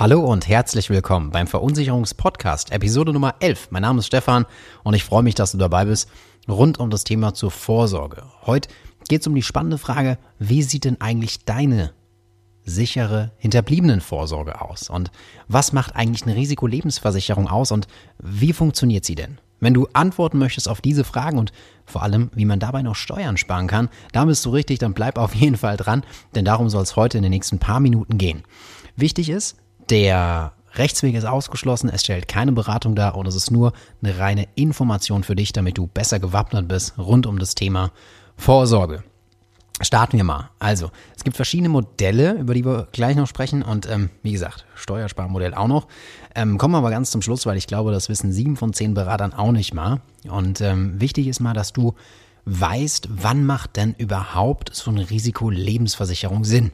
Hallo und herzlich willkommen beim Verunsicherungspodcast, Episode Nummer 11. Mein Name ist Stefan und ich freue mich, dass du dabei bist, rund um das Thema zur Vorsorge. Heute geht es um die spannende Frage, wie sieht denn eigentlich deine sichere Hinterbliebenenvorsorge aus? Und was macht eigentlich eine Risikolebensversicherung aus und wie funktioniert sie denn? Wenn du antworten möchtest auf diese Fragen und vor allem, wie man dabei noch Steuern sparen kann, da bist du richtig, dann bleib auf jeden Fall dran, denn darum soll es heute in den nächsten paar Minuten gehen. Wichtig ist, der Rechtsweg ist ausgeschlossen, es stellt keine Beratung dar und es ist nur eine reine Information für dich, damit du besser gewappnet bist rund um das Thema Vorsorge. Starten wir mal. Also, es gibt verschiedene Modelle, über die wir gleich noch sprechen und ähm, wie gesagt, Steuersparmodell auch noch. Ähm, kommen wir aber ganz zum Schluss, weil ich glaube, das wissen sieben von zehn Beratern auch nicht mal. Und ähm, wichtig ist mal, dass du weißt, wann macht denn überhaupt so eine Risikolebensversicherung Sinn?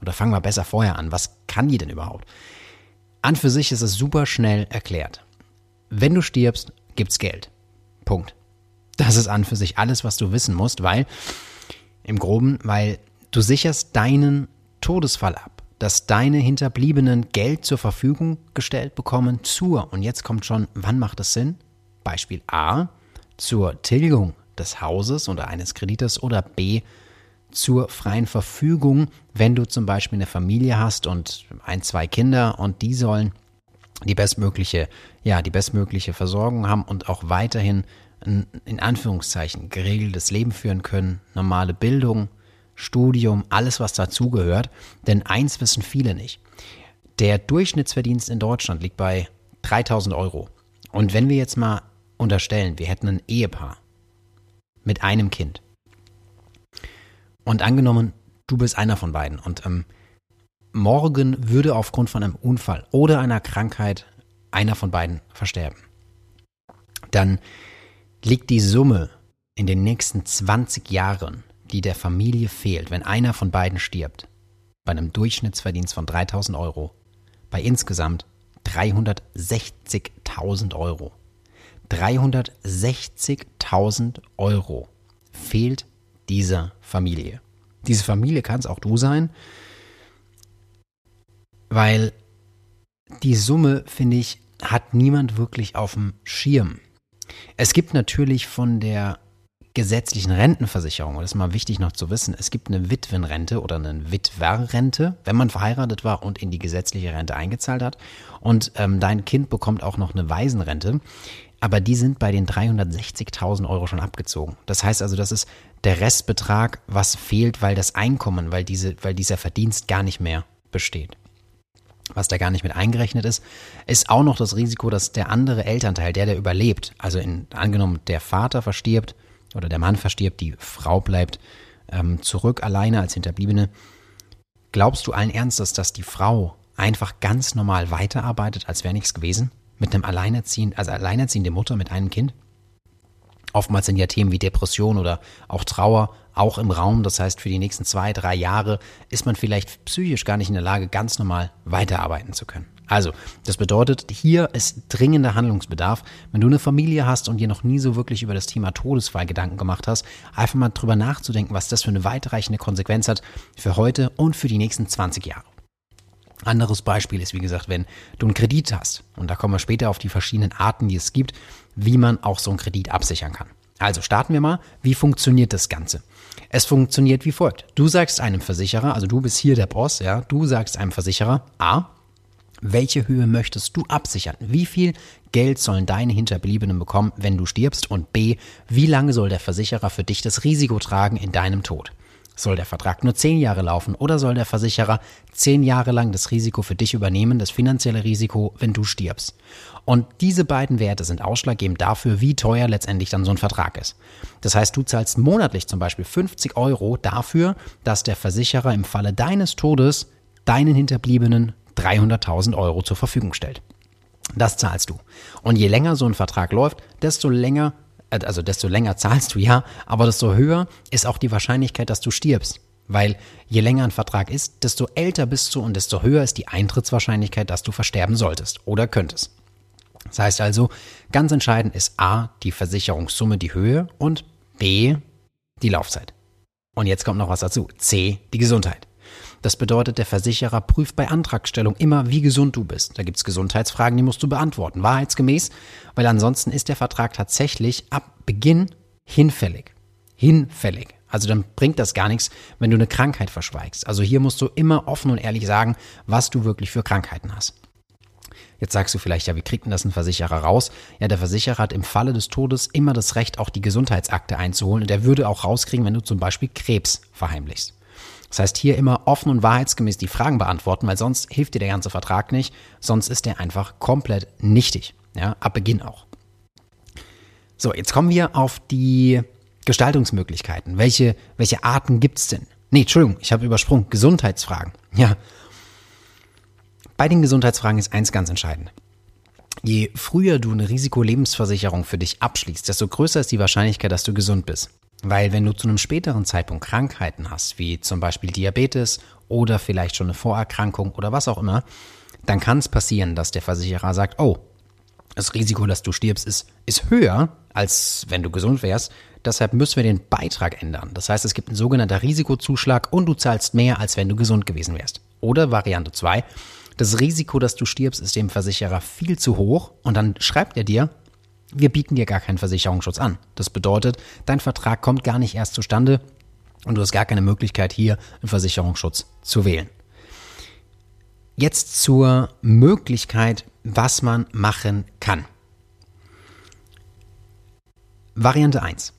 Oder fangen wir besser vorher an. Was kann die denn überhaupt? An für sich ist es super schnell erklärt. Wenn du stirbst, gibt's Geld. Punkt. Das ist an für sich alles, was du wissen musst, weil, im Groben, weil du sicherst deinen Todesfall ab, dass deine Hinterbliebenen Geld zur Verfügung gestellt bekommen zur, und jetzt kommt schon, wann macht es Sinn? Beispiel A, zur Tilgung des Hauses oder eines Kredites oder B, zur freien Verfügung, wenn du zum Beispiel eine Familie hast und ein, zwei Kinder und die sollen die bestmögliche, ja, die bestmögliche Versorgung haben und auch weiterhin ein, in Anführungszeichen geregeltes Leben führen können, normale Bildung, Studium, alles was dazugehört. Denn eins wissen viele nicht. Der Durchschnittsverdienst in Deutschland liegt bei 3000 Euro. Und wenn wir jetzt mal unterstellen, wir hätten ein Ehepaar mit einem Kind und angenommen, du bist einer von beiden und ähm, morgen würde aufgrund von einem Unfall oder einer Krankheit einer von beiden versterben. Dann liegt die Summe in den nächsten 20 Jahren, die der Familie fehlt, wenn einer von beiden stirbt, bei einem Durchschnittsverdienst von 3000 Euro, bei insgesamt 360.000 Euro. 360.000 Euro fehlt dieser Familie. Diese Familie kann es auch du sein, weil die Summe, finde ich, hat niemand wirklich auf dem Schirm. Es gibt natürlich von der gesetzlichen Rentenversicherung, und das ist mal wichtig noch zu wissen, es gibt eine Witwenrente oder eine Witwerrente, wenn man verheiratet war und in die gesetzliche Rente eingezahlt hat. Und ähm, dein Kind bekommt auch noch eine Waisenrente aber die sind bei den 360.000 Euro schon abgezogen. Das heißt also, das ist der Restbetrag, was fehlt, weil das Einkommen, weil, diese, weil dieser Verdienst gar nicht mehr besteht. Was da gar nicht mit eingerechnet ist, ist auch noch das Risiko, dass der andere Elternteil, der, der überlebt, also in, angenommen, der Vater verstirbt oder der Mann verstirbt, die Frau bleibt ähm, zurück alleine als Hinterbliebene. Glaubst du allen Ernstes, dass die Frau einfach ganz normal weiterarbeitet, als wäre nichts gewesen? Mit einem alleinerziehenden, also alleinerziehende Mutter mit einem Kind. Oftmals sind ja Themen wie Depression oder auch Trauer auch im Raum. Das heißt, für die nächsten zwei, drei Jahre ist man vielleicht psychisch gar nicht in der Lage, ganz normal weiterarbeiten zu können. Also, das bedeutet, hier ist dringender Handlungsbedarf. Wenn du eine Familie hast und dir noch nie so wirklich über das Thema Todesfall Gedanken gemacht hast, einfach mal drüber nachzudenken, was das für eine weitreichende Konsequenz hat für heute und für die nächsten 20 Jahre. Anderes Beispiel ist, wie gesagt, wenn du einen Kredit hast. Und da kommen wir später auf die verschiedenen Arten, die es gibt, wie man auch so einen Kredit absichern kann. Also starten wir mal. Wie funktioniert das Ganze? Es funktioniert wie folgt. Du sagst einem Versicherer, also du bist hier der Boss, ja, du sagst einem Versicherer, A, welche Höhe möchtest du absichern? Wie viel Geld sollen deine Hinterbliebenen bekommen, wenn du stirbst? Und B, wie lange soll der Versicherer für dich das Risiko tragen in deinem Tod? Soll der Vertrag nur zehn Jahre laufen oder soll der Versicherer zehn Jahre lang das Risiko für dich übernehmen, das finanzielle Risiko, wenn du stirbst? Und diese beiden Werte sind ausschlaggebend dafür, wie teuer letztendlich dann so ein Vertrag ist. Das heißt, du zahlst monatlich zum Beispiel 50 Euro dafür, dass der Versicherer im Falle deines Todes deinen Hinterbliebenen 300.000 Euro zur Verfügung stellt. Das zahlst du. Und je länger so ein Vertrag läuft, desto länger also desto länger zahlst du ja, aber desto höher ist auch die Wahrscheinlichkeit, dass du stirbst. Weil je länger ein Vertrag ist, desto älter bist du und desto höher ist die Eintrittswahrscheinlichkeit, dass du versterben solltest oder könntest. Das heißt also, ganz entscheidend ist A, die Versicherungssumme, die Höhe und B, die Laufzeit. Und jetzt kommt noch was dazu. C, die Gesundheit. Das bedeutet, der Versicherer prüft bei Antragstellung immer, wie gesund du bist. Da gibt es Gesundheitsfragen, die musst du beantworten, wahrheitsgemäß, weil ansonsten ist der Vertrag tatsächlich ab Beginn hinfällig. Hinfällig. Also dann bringt das gar nichts, wenn du eine Krankheit verschweigst. Also hier musst du immer offen und ehrlich sagen, was du wirklich für Krankheiten hast. Jetzt sagst du vielleicht, ja, wie kriegt denn das ein Versicherer raus? Ja, der Versicherer hat im Falle des Todes immer das Recht, auch die Gesundheitsakte einzuholen und der würde auch rauskriegen, wenn du zum Beispiel Krebs verheimlichst. Das heißt, hier immer offen und wahrheitsgemäß die Fragen beantworten, weil sonst hilft dir der ganze Vertrag nicht, sonst ist der einfach komplett nichtig. Ja, ab Beginn auch. So, jetzt kommen wir auf die Gestaltungsmöglichkeiten. Welche, welche Arten gibt's denn? Nee, Entschuldigung, ich habe übersprungen. Gesundheitsfragen. Ja, bei den Gesundheitsfragen ist eins ganz entscheidend. Je früher du eine Risikolebensversicherung für dich abschließt, desto größer ist die Wahrscheinlichkeit, dass du gesund bist. Weil wenn du zu einem späteren Zeitpunkt Krankheiten hast, wie zum Beispiel Diabetes oder vielleicht schon eine Vorerkrankung oder was auch immer, dann kann es passieren, dass der Versicherer sagt, oh, das Risiko, dass du stirbst, ist, ist höher, als wenn du gesund wärst. Deshalb müssen wir den Beitrag ändern. Das heißt, es gibt einen sogenannten Risikozuschlag und du zahlst mehr, als wenn du gesund gewesen wärst. Oder Variante 2, das Risiko, dass du stirbst, ist dem Versicherer viel zu hoch und dann schreibt er dir, wir bieten dir gar keinen Versicherungsschutz an. Das bedeutet, dein Vertrag kommt gar nicht erst zustande und du hast gar keine Möglichkeit, hier einen Versicherungsschutz zu wählen. Jetzt zur Möglichkeit, was man machen kann. Variante 1.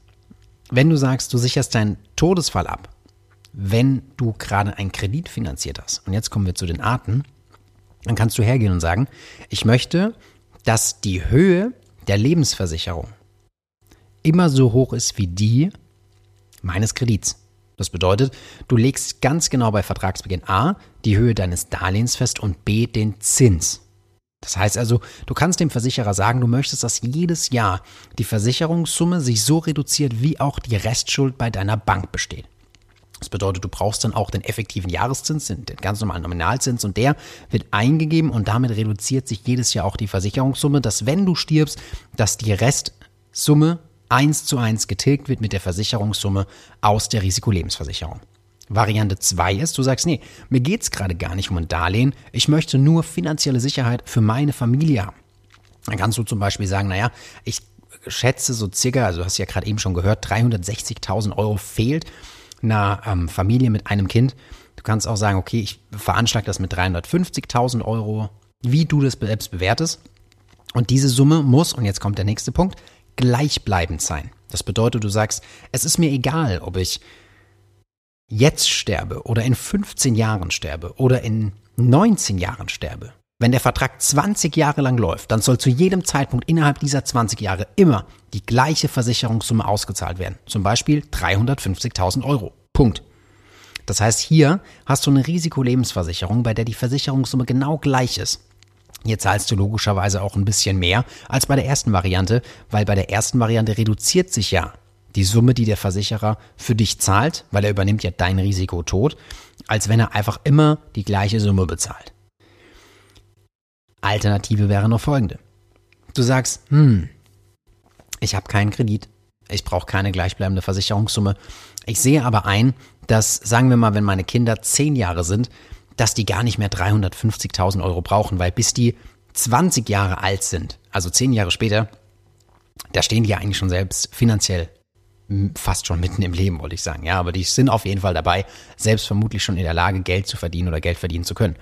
Wenn du sagst, du sicherst deinen Todesfall ab, wenn du gerade einen Kredit finanziert hast, und jetzt kommen wir zu den Arten, dann kannst du hergehen und sagen, ich möchte, dass die Höhe der Lebensversicherung immer so hoch ist wie die meines Kredits. Das bedeutet, du legst ganz genau bei Vertragsbeginn A die Höhe deines Darlehens fest und B den Zins. Das heißt also, du kannst dem Versicherer sagen, du möchtest, dass jedes Jahr die Versicherungssumme sich so reduziert, wie auch die Restschuld bei deiner Bank besteht. Das bedeutet, du brauchst dann auch den effektiven Jahreszins, den, ganz normalen Nominalzins und der wird eingegeben und damit reduziert sich jedes Jahr auch die Versicherungssumme, dass wenn du stirbst, dass die Restsumme eins zu eins getilgt wird mit der Versicherungssumme aus der Risikolebensversicherung. Variante 2 ist, du sagst, nee, mir geht es gerade gar nicht um ein Darlehen, ich möchte nur finanzielle Sicherheit für meine Familie haben. Dann kannst du zum Beispiel sagen, naja, ich schätze so circa, also du hast ja gerade eben schon gehört, 360.000 Euro fehlt einer ähm, Familie mit einem Kind. Du kannst auch sagen, okay, ich veranschlage das mit 350.000 Euro, wie du das selbst bewertest. Und diese Summe muss, und jetzt kommt der nächste Punkt, gleichbleibend sein. Das bedeutet, du sagst, es ist mir egal, ob ich jetzt sterbe oder in 15 Jahren sterbe oder in 19 Jahren sterbe. Wenn der Vertrag 20 Jahre lang läuft, dann soll zu jedem Zeitpunkt innerhalb dieser 20 Jahre immer die gleiche Versicherungssumme ausgezahlt werden. Zum Beispiel 350.000 Euro. Punkt. Das heißt, hier hast du eine Risikolebensversicherung, bei der die Versicherungssumme genau gleich ist. Hier zahlst du logischerweise auch ein bisschen mehr als bei der ersten Variante, weil bei der ersten Variante reduziert sich ja die Summe, die der Versicherer für dich zahlt, weil er übernimmt ja dein Risiko tot, als wenn er einfach immer die gleiche Summe bezahlt. Alternative wäre noch folgende. Du sagst, hm, ich habe keinen Kredit, ich brauche keine gleichbleibende Versicherungssumme. Ich sehe aber ein, dass, sagen wir mal, wenn meine Kinder zehn Jahre sind, dass die gar nicht mehr 350.000 Euro brauchen, weil bis die 20 Jahre alt sind, also zehn Jahre später, da stehen die ja eigentlich schon selbst finanziell fast schon mitten im Leben, wollte ich sagen. Ja, aber die sind auf jeden Fall dabei, selbst vermutlich schon in der Lage, Geld zu verdienen oder Geld verdienen zu können.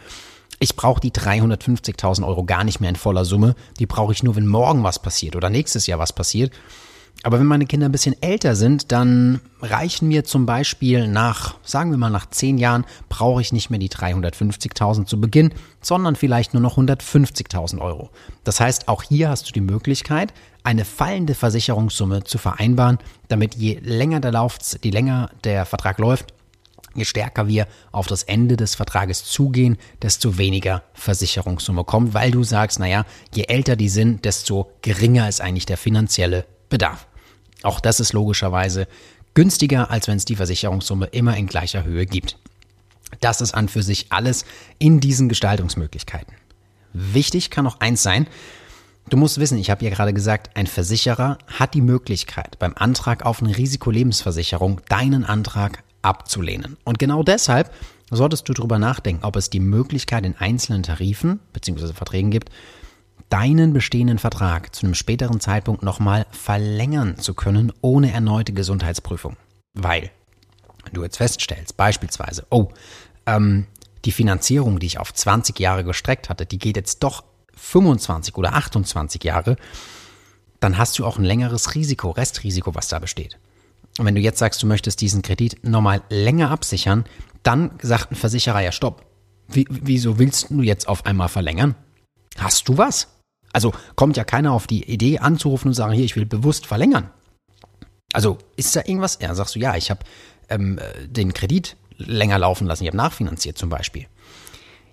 Ich brauche die 350.000 Euro gar nicht mehr in voller Summe. Die brauche ich nur, wenn morgen was passiert oder nächstes Jahr was passiert. Aber wenn meine Kinder ein bisschen älter sind, dann reichen mir zum Beispiel nach, sagen wir mal nach zehn Jahren, brauche ich nicht mehr die 350.000 zu Beginn, sondern vielleicht nur noch 150.000 Euro. Das heißt, auch hier hast du die Möglichkeit, eine fallende Versicherungssumme zu vereinbaren, damit je länger der Lauf, je länger der Vertrag läuft, Je stärker wir auf das Ende des Vertrages zugehen, desto weniger Versicherungssumme kommt, weil du sagst, naja, je älter die sind, desto geringer ist eigentlich der finanzielle Bedarf. Auch das ist logischerweise günstiger, als wenn es die Versicherungssumme immer in gleicher Höhe gibt. Das ist an für sich alles in diesen Gestaltungsmöglichkeiten. Wichtig kann noch eins sein, Du musst wissen, ich habe ja gerade gesagt, ein Versicherer hat die Möglichkeit, beim Antrag auf eine Risikolebensversicherung deinen Antrag abzulehnen. Und genau deshalb solltest du darüber nachdenken, ob es die Möglichkeit in einzelnen Tarifen bzw. Verträgen gibt, deinen bestehenden Vertrag zu einem späteren Zeitpunkt nochmal verlängern zu können, ohne erneute Gesundheitsprüfung. Weil, du jetzt feststellst, beispielsweise, oh, ähm, die Finanzierung, die ich auf 20 Jahre gestreckt hatte, die geht jetzt doch 25 oder 28 Jahre, dann hast du auch ein längeres Risiko, Restrisiko, was da besteht. Und wenn du jetzt sagst, du möchtest diesen Kredit nochmal länger absichern, dann sagt ein Versicherer ja, stopp. Wie, wieso willst du jetzt auf einmal verlängern? Hast du was? Also kommt ja keiner auf die Idee anzurufen und sagen, hier, ich will bewusst verlängern. Also ist da irgendwas? Ja, sagst du, ja, ich habe ähm, den Kredit länger laufen lassen, ich habe nachfinanziert zum Beispiel.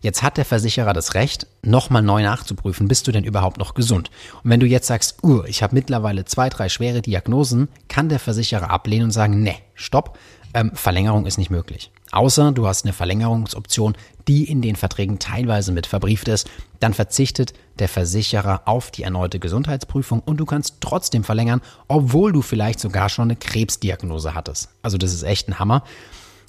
Jetzt hat der Versicherer das Recht, nochmal neu nachzuprüfen, bist du denn überhaupt noch gesund? Und wenn du jetzt sagst, uh, ich habe mittlerweile zwei, drei schwere Diagnosen, kann der Versicherer ablehnen und sagen, ne, stopp, ähm, Verlängerung ist nicht möglich. Außer du hast eine Verlängerungsoption, die in den Verträgen teilweise mit verbrieft ist, dann verzichtet der Versicherer auf die erneute Gesundheitsprüfung und du kannst trotzdem verlängern, obwohl du vielleicht sogar schon eine Krebsdiagnose hattest. Also das ist echt ein Hammer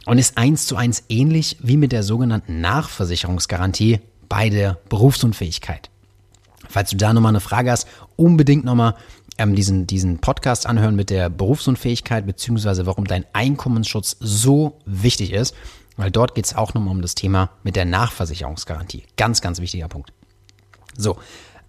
und ist eins zu eins ähnlich wie mit der sogenannten Nachversicherungsgarantie bei der Berufsunfähigkeit. Falls du da nochmal eine Frage hast, unbedingt nochmal ähm, diesen, diesen Podcast anhören mit der Berufsunfähigkeit, beziehungsweise warum dein Einkommensschutz so wichtig ist, weil dort geht es auch nochmal um das Thema mit der Nachversicherungsgarantie. Ganz, ganz wichtiger Punkt. So,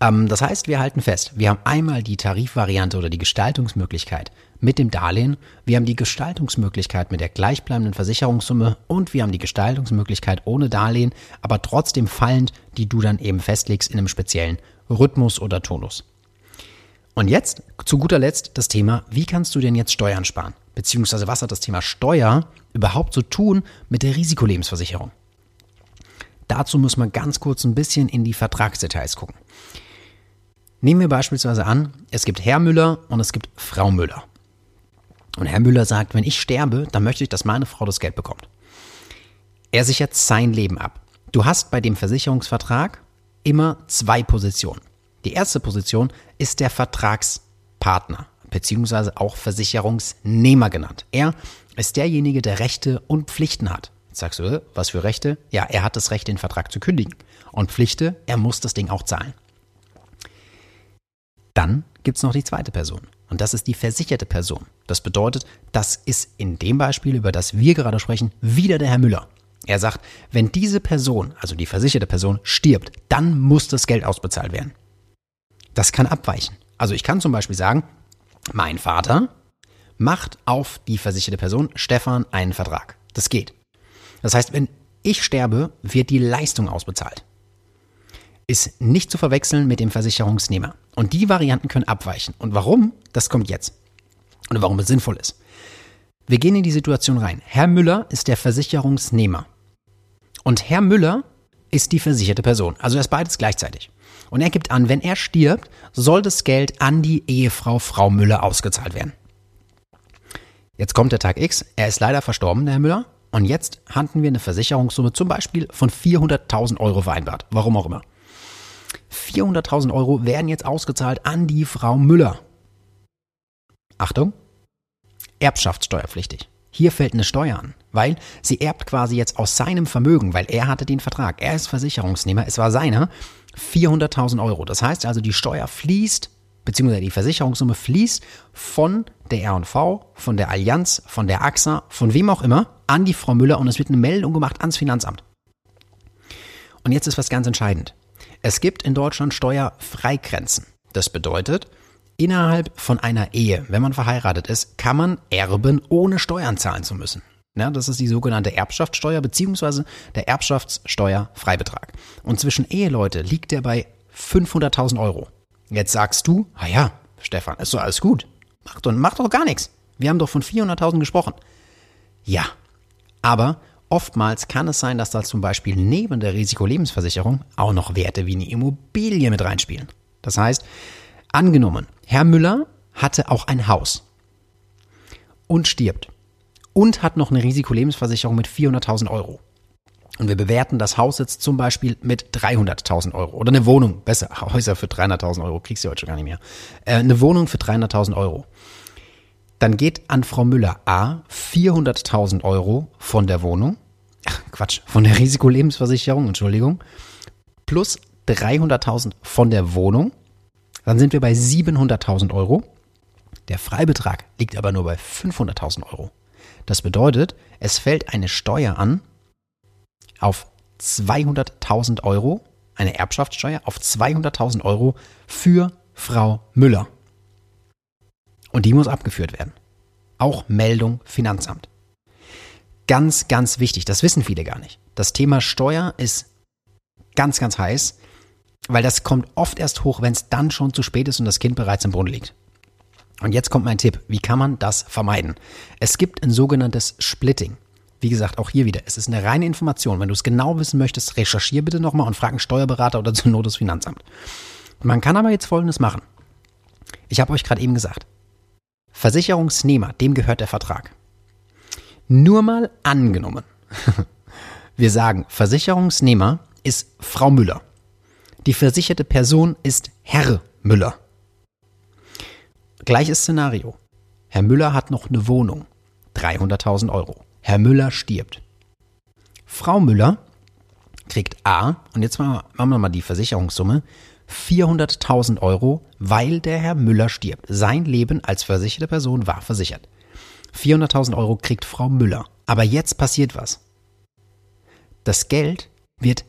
ähm, das heißt, wir halten fest, wir haben einmal die Tarifvariante oder die Gestaltungsmöglichkeit mit dem Darlehen, wir haben die Gestaltungsmöglichkeit mit der gleichbleibenden Versicherungssumme und wir haben die Gestaltungsmöglichkeit ohne Darlehen, aber trotzdem fallend, die du dann eben festlegst in einem speziellen Rhythmus oder Tonus. Und jetzt zu guter Letzt das Thema, wie kannst du denn jetzt Steuern sparen? Beziehungsweise was hat das Thema Steuer überhaupt zu tun mit der Risikolebensversicherung? Dazu muss man ganz kurz ein bisschen in die Vertragsdetails gucken. Nehmen wir beispielsweise an, es gibt Herr Müller und es gibt Frau Müller. Und Herr Müller sagt, wenn ich sterbe, dann möchte ich, dass meine Frau das Geld bekommt. Er sichert sein Leben ab. Du hast bei dem Versicherungsvertrag immer zwei Positionen. Die erste Position ist der Vertragspartner, beziehungsweise auch Versicherungsnehmer genannt. Er ist derjenige, der Rechte und Pflichten hat. Jetzt sagst du, äh, was für Rechte? Ja, er hat das Recht, den Vertrag zu kündigen. Und Pflichte, er muss das Ding auch zahlen. Dann gibt es noch die zweite Person. Und das ist die versicherte Person. Das bedeutet, das ist in dem Beispiel, über das wir gerade sprechen, wieder der Herr Müller. Er sagt, wenn diese Person, also die versicherte Person, stirbt, dann muss das Geld ausbezahlt werden. Das kann abweichen. Also ich kann zum Beispiel sagen, mein Vater macht auf die versicherte Person Stefan einen Vertrag. Das geht. Das heißt, wenn ich sterbe, wird die Leistung ausbezahlt ist nicht zu verwechseln mit dem Versicherungsnehmer. Und die Varianten können abweichen. Und warum? Das kommt jetzt. Und warum es sinnvoll ist. Wir gehen in die Situation rein. Herr Müller ist der Versicherungsnehmer. Und Herr Müller ist die versicherte Person. Also er ist beides gleichzeitig. Und er gibt an, wenn er stirbt, soll das Geld an die Ehefrau Frau Müller ausgezahlt werden. Jetzt kommt der Tag X. Er ist leider verstorben, der Herr Müller. Und jetzt hatten wir eine Versicherungssumme zum Beispiel von 400.000 Euro vereinbart. Warum auch immer. 400.000 Euro werden jetzt ausgezahlt an die Frau Müller. Achtung, erbschaftssteuerpflichtig. Hier fällt eine Steuer an, weil sie erbt quasi jetzt aus seinem Vermögen, weil er hatte den Vertrag, er ist Versicherungsnehmer, es war seiner, 400.000 Euro. Das heißt also, die Steuer fließt, beziehungsweise die Versicherungssumme fließt von der R&V, von der Allianz, von der AXA, von wem auch immer, an die Frau Müller und es wird eine Meldung gemacht ans Finanzamt. Und jetzt ist was ganz entscheidend. Es gibt in Deutschland Steuerfreigrenzen. Das bedeutet, innerhalb von einer Ehe, wenn man verheiratet ist, kann man erben, ohne Steuern zahlen zu müssen. Ja, das ist die sogenannte Erbschaftssteuer bzw. der Erbschaftssteuerfreibetrag. Und zwischen Eheleute liegt der bei 500.000 Euro. Jetzt sagst du, ah ja, Stefan, ist doch alles gut. Mach doch, mach doch gar nichts. Wir haben doch von 400.000 gesprochen. Ja, aber Oftmals kann es sein, dass da zum Beispiel neben der Risikolebensversicherung auch noch Werte wie eine Immobilie mit reinspielen. Das heißt, angenommen, Herr Müller hatte auch ein Haus und stirbt und hat noch eine Risikolebensversicherung mit 400.000 Euro. Und wir bewerten das Haus jetzt zum Beispiel mit 300.000 Euro oder eine Wohnung, besser, Häuser für 300.000 Euro kriegst du heute schon gar nicht mehr. Äh, eine Wohnung für 300.000 Euro. Dann geht an Frau Müller A 400.000 Euro von der Wohnung, ach Quatsch, von der Risikolebensversicherung, Entschuldigung, plus 300.000 von der Wohnung. Dann sind wir bei 700.000 Euro. Der Freibetrag liegt aber nur bei 500.000 Euro. Das bedeutet, es fällt eine Steuer an auf 200.000 Euro, eine Erbschaftssteuer auf 200.000 Euro für Frau Müller. Und die muss abgeführt werden. Auch Meldung Finanzamt. Ganz, ganz wichtig, das wissen viele gar nicht. Das Thema Steuer ist ganz, ganz heiß, weil das kommt oft erst hoch, wenn es dann schon zu spät ist und das Kind bereits im Brunnen liegt. Und jetzt kommt mein Tipp. Wie kann man das vermeiden? Es gibt ein sogenanntes Splitting. Wie gesagt, auch hier wieder. Es ist eine reine Information. Wenn du es genau wissen möchtest, recherchier bitte nochmal und frag einen Steuerberater oder zur Not das Finanzamt. Man kann aber jetzt Folgendes machen. Ich habe euch gerade eben gesagt, Versicherungsnehmer, dem gehört der Vertrag. Nur mal angenommen. Wir sagen, Versicherungsnehmer ist Frau Müller. Die versicherte Person ist Herr Müller. Gleiches Szenario. Herr Müller hat noch eine Wohnung. 300.000 Euro. Herr Müller stirbt. Frau Müller kriegt A, und jetzt machen wir mal die Versicherungssumme, 400.000 Euro, weil der Herr Müller stirbt. Sein Leben als versicherte Person war versichert. 400.000 Euro kriegt Frau Müller. Aber jetzt passiert was. Das Geld wird,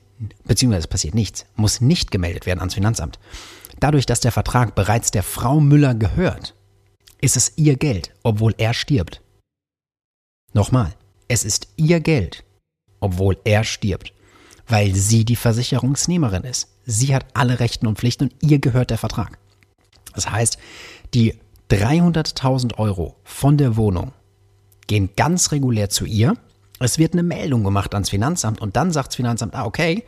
beziehungsweise es passiert nichts, muss nicht gemeldet werden ans Finanzamt. Dadurch, dass der Vertrag bereits der Frau Müller gehört, ist es ihr Geld, obwohl er stirbt. Nochmal, es ist ihr Geld, obwohl er stirbt, weil sie die Versicherungsnehmerin ist. Sie hat alle Rechten und Pflichten und ihr gehört der Vertrag. Das heißt, die 300.000 Euro von der Wohnung gehen ganz regulär zu ihr. Es wird eine Meldung gemacht ans Finanzamt und dann sagt das Finanzamt, ah, okay,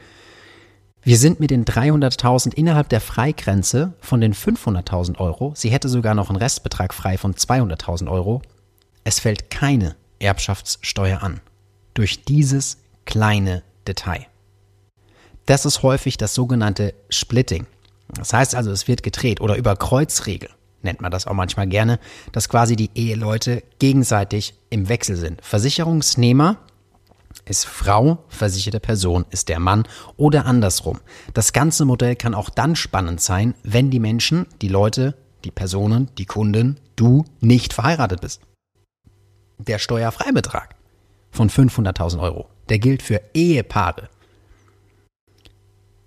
wir sind mit den 300.000 innerhalb der Freigrenze von den 500.000 Euro. Sie hätte sogar noch einen Restbetrag frei von 200.000 Euro. Es fällt keine Erbschaftssteuer an. Durch dieses kleine Detail. Das ist häufig das sogenannte Splitting. Das heißt also, es wird gedreht oder über Kreuzregel nennt man das auch manchmal gerne, dass quasi die Eheleute gegenseitig im Wechsel sind. Versicherungsnehmer ist Frau, versicherte Person ist der Mann oder andersrum. Das ganze Modell kann auch dann spannend sein, wenn die Menschen, die Leute, die Personen, die Kunden, du nicht verheiratet bist. Der Steuerfreibetrag von 500.000 Euro, der gilt für Ehepaare,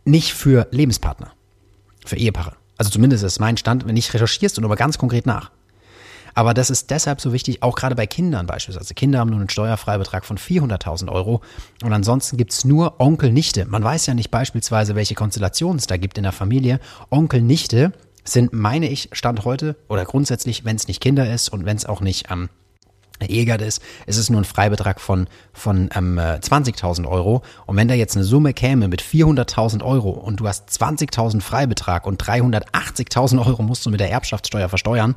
nicht für Lebenspartner, für Ehepaare. Also zumindest ist mein Stand, wenn nicht recherchierst und aber ganz konkret nach. Aber das ist deshalb so wichtig, auch gerade bei Kindern beispielsweise. Kinder haben nur einen Steuerfreibetrag von 400.000 Euro und ansonsten gibt's nur Onkel, Nichte. Man weiß ja nicht beispielsweise, welche Konstellation es da gibt in der Familie. Onkel, Nichte sind, meine ich, Stand heute oder grundsätzlich, wenn es nicht Kinder ist und wenn es auch nicht ähm, Egert ist, ist es nur ein Freibetrag von, von ähm, 20.000 Euro. Und wenn da jetzt eine Summe käme mit 400.000 Euro und du hast 20.000 Freibetrag und 380.000 Euro musst du mit der Erbschaftssteuer versteuern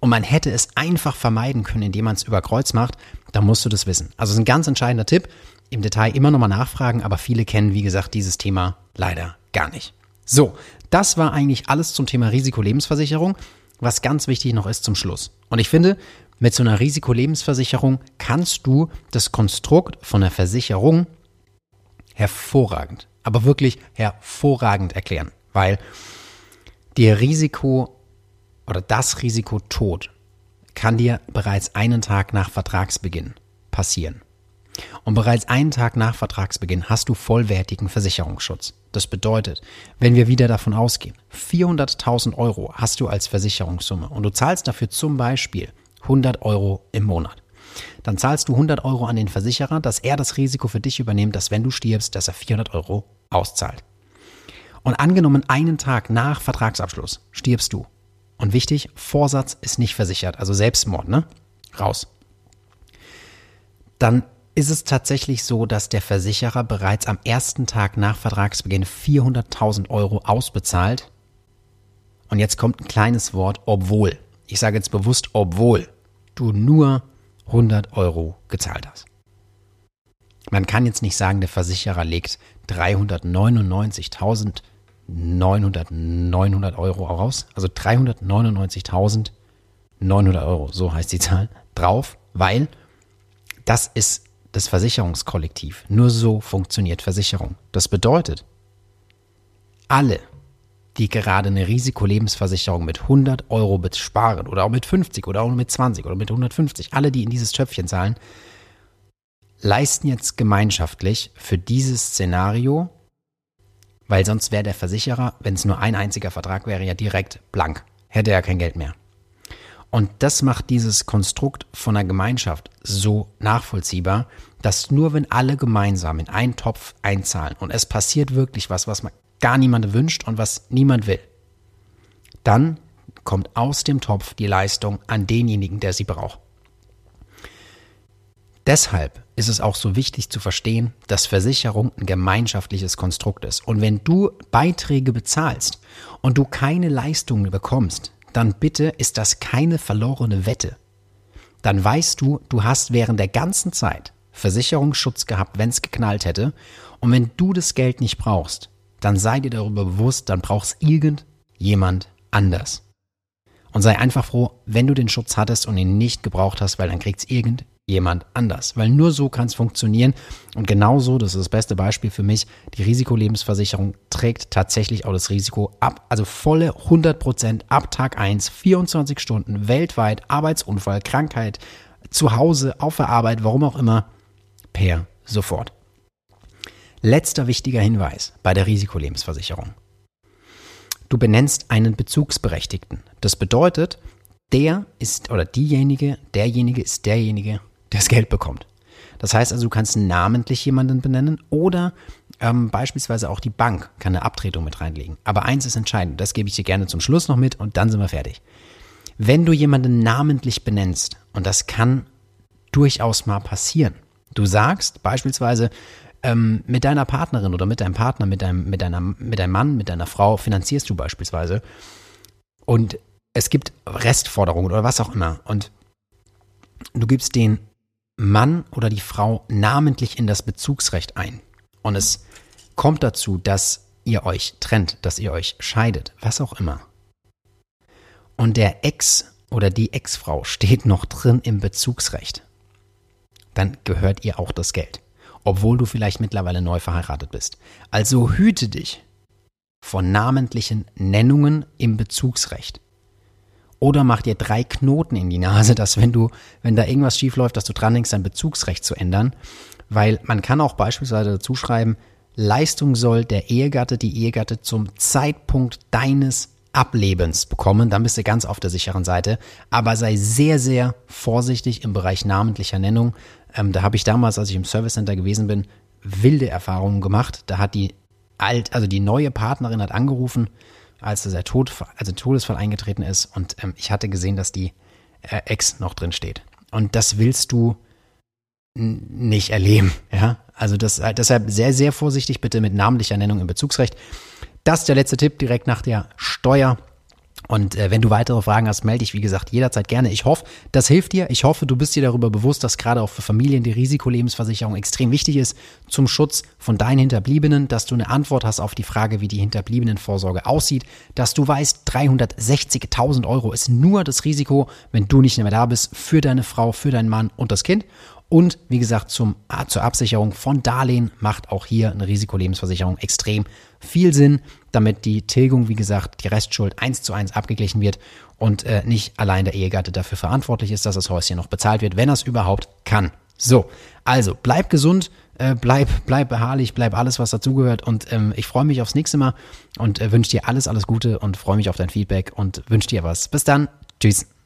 und man hätte es einfach vermeiden können, indem man es über Kreuz macht, dann musst du das wissen. Also es ist ein ganz entscheidender Tipp. Im Detail immer nochmal nachfragen, aber viele kennen, wie gesagt, dieses Thema leider gar nicht. So, das war eigentlich alles zum Thema Risikolebensversicherung. Was ganz wichtig noch ist zum Schluss. Und ich finde, mit so einer Risikolebensversicherung kannst du das Konstrukt von der Versicherung hervorragend, aber wirklich hervorragend erklären, weil dir Risiko oder das Risiko Tod kann dir bereits einen Tag nach Vertragsbeginn passieren. Und bereits einen Tag nach Vertragsbeginn hast du vollwertigen Versicherungsschutz. Das bedeutet, wenn wir wieder davon ausgehen, 400.000 Euro hast du als Versicherungssumme und du zahlst dafür zum Beispiel 100 Euro im Monat. Dann zahlst du 100 Euro an den Versicherer, dass er das Risiko für dich übernimmt, dass wenn du stirbst, dass er 400 Euro auszahlt. Und angenommen einen Tag nach Vertragsabschluss stirbst du. Und wichtig, Vorsatz ist nicht versichert, also Selbstmord, ne? Raus. Dann ist es tatsächlich so, dass der Versicherer bereits am ersten Tag nach Vertragsbeginn 400.000 Euro ausbezahlt. Und jetzt kommt ein kleines Wort, obwohl ich sage jetzt bewusst, obwohl du nur 100 Euro gezahlt hast. Man kann jetzt nicht sagen, der Versicherer legt 399.900 900 Euro raus, also 399.900 900 Euro, so heißt die Zahl, drauf, weil das ist das Versicherungskollektiv. Nur so funktioniert Versicherung. Das bedeutet, alle, die gerade eine Risikolebensversicherung mit 100 Euro sparen oder auch mit 50 oder auch mit 20 oder mit 150, alle, die in dieses Töpfchen zahlen, leisten jetzt gemeinschaftlich für dieses Szenario, weil sonst wäre der Versicherer, wenn es nur ein einziger Vertrag wäre, ja direkt blank, hätte er kein Geld mehr. Und das macht dieses Konstrukt von einer Gemeinschaft so nachvollziehbar, dass nur wenn alle gemeinsam in einen Topf einzahlen und es passiert wirklich was, was man gar niemand wünscht und was niemand will, dann kommt aus dem Topf die Leistung an denjenigen, der sie braucht. Deshalb ist es auch so wichtig zu verstehen, dass Versicherung ein gemeinschaftliches Konstrukt ist. Und wenn du Beiträge bezahlst und du keine Leistungen bekommst, dann bitte ist das keine verlorene Wette. Dann weißt du, du hast während der ganzen Zeit Versicherungsschutz gehabt, wenn es geknallt hätte. Und wenn du das Geld nicht brauchst, dann sei dir darüber bewusst, dann brauchst irgendjemand anders. Und sei einfach froh, wenn du den Schutz hattest und ihn nicht gebraucht hast, weil dann kriegt es irgend jemand anders. Weil nur so kann es funktionieren. Und genauso, das ist das beste Beispiel für mich, die Risikolebensversicherung trägt tatsächlich auch das Risiko ab, also volle 100 Prozent ab Tag 1, 24 Stunden weltweit, Arbeitsunfall, Krankheit, zu Hause, auf der Arbeit, warum auch immer, per sofort. Letzter wichtiger Hinweis bei der Risikolebensversicherung. Du benennst einen Bezugsberechtigten. Das bedeutet, der ist oder diejenige, derjenige ist derjenige, das Geld bekommt. Das heißt also, du kannst namentlich jemanden benennen oder ähm, beispielsweise auch die Bank kann eine Abtretung mit reinlegen. Aber eins ist entscheidend, das gebe ich dir gerne zum Schluss noch mit und dann sind wir fertig. Wenn du jemanden namentlich benennst, und das kann durchaus mal passieren, du sagst beispielsweise, ähm, mit deiner Partnerin oder mit deinem Partner, mit deinem, mit, deiner, mit deinem Mann, mit deiner Frau finanzierst du beispielsweise und es gibt Restforderungen oder was auch immer und du gibst den Mann oder die Frau namentlich in das Bezugsrecht ein. Und es kommt dazu, dass ihr euch trennt, dass ihr euch scheidet, was auch immer. Und der Ex oder die Ex-Frau steht noch drin im Bezugsrecht. Dann gehört ihr auch das Geld, obwohl du vielleicht mittlerweile neu verheiratet bist. Also hüte dich von namentlichen Nennungen im Bezugsrecht. Oder mach dir drei Knoten in die Nase, dass wenn du, wenn da irgendwas schief läuft, dass du dran denkst, dein Bezugsrecht zu ändern. Weil man kann auch beispielsweise dazu schreiben, Leistung soll der Ehegatte, die Ehegatte zum Zeitpunkt deines Ablebens bekommen. Dann bist du ganz auf der sicheren Seite. Aber sei sehr, sehr vorsichtig im Bereich namentlicher Nennung. Ähm, da habe ich damals, als ich im Service Center gewesen bin, wilde Erfahrungen gemacht. Da hat die alt, also die neue Partnerin hat angerufen als der Tod, also Todesfall eingetreten ist und ähm, ich hatte gesehen, dass die äh, Ex noch drin steht. Und das willst du nicht erleben, ja. Also das, äh, deshalb sehr, sehr vorsichtig bitte mit namentlicher Nennung im Bezugsrecht. Das ist der letzte Tipp direkt nach der Steuer. Und äh, wenn du weitere Fragen hast, melde dich, wie gesagt, jederzeit gerne. Ich hoffe, das hilft dir. Ich hoffe, du bist dir darüber bewusst, dass gerade auch für Familien die Risikolebensversicherung extrem wichtig ist zum Schutz von deinen Hinterbliebenen, dass du eine Antwort hast auf die Frage, wie die Hinterbliebenenvorsorge aussieht, dass du weißt, 360.000 Euro ist nur das Risiko, wenn du nicht mehr da bist, für deine Frau, für deinen Mann und das Kind. Und wie gesagt, zum, zur Absicherung von Darlehen macht auch hier eine Risikolebensversicherung extrem viel Sinn, damit die Tilgung, wie gesagt, die Restschuld eins zu eins abgeglichen wird und äh, nicht allein der Ehegatte dafür verantwortlich ist, dass das Häuschen noch bezahlt wird, wenn er es überhaupt kann. So, also bleib gesund, äh, bleib, bleib beharrlich, bleib alles, was dazugehört und ähm, ich freue mich aufs nächste Mal und äh, wünsche dir alles, alles Gute und freue mich auf dein Feedback und wünsche dir was. Bis dann, tschüss.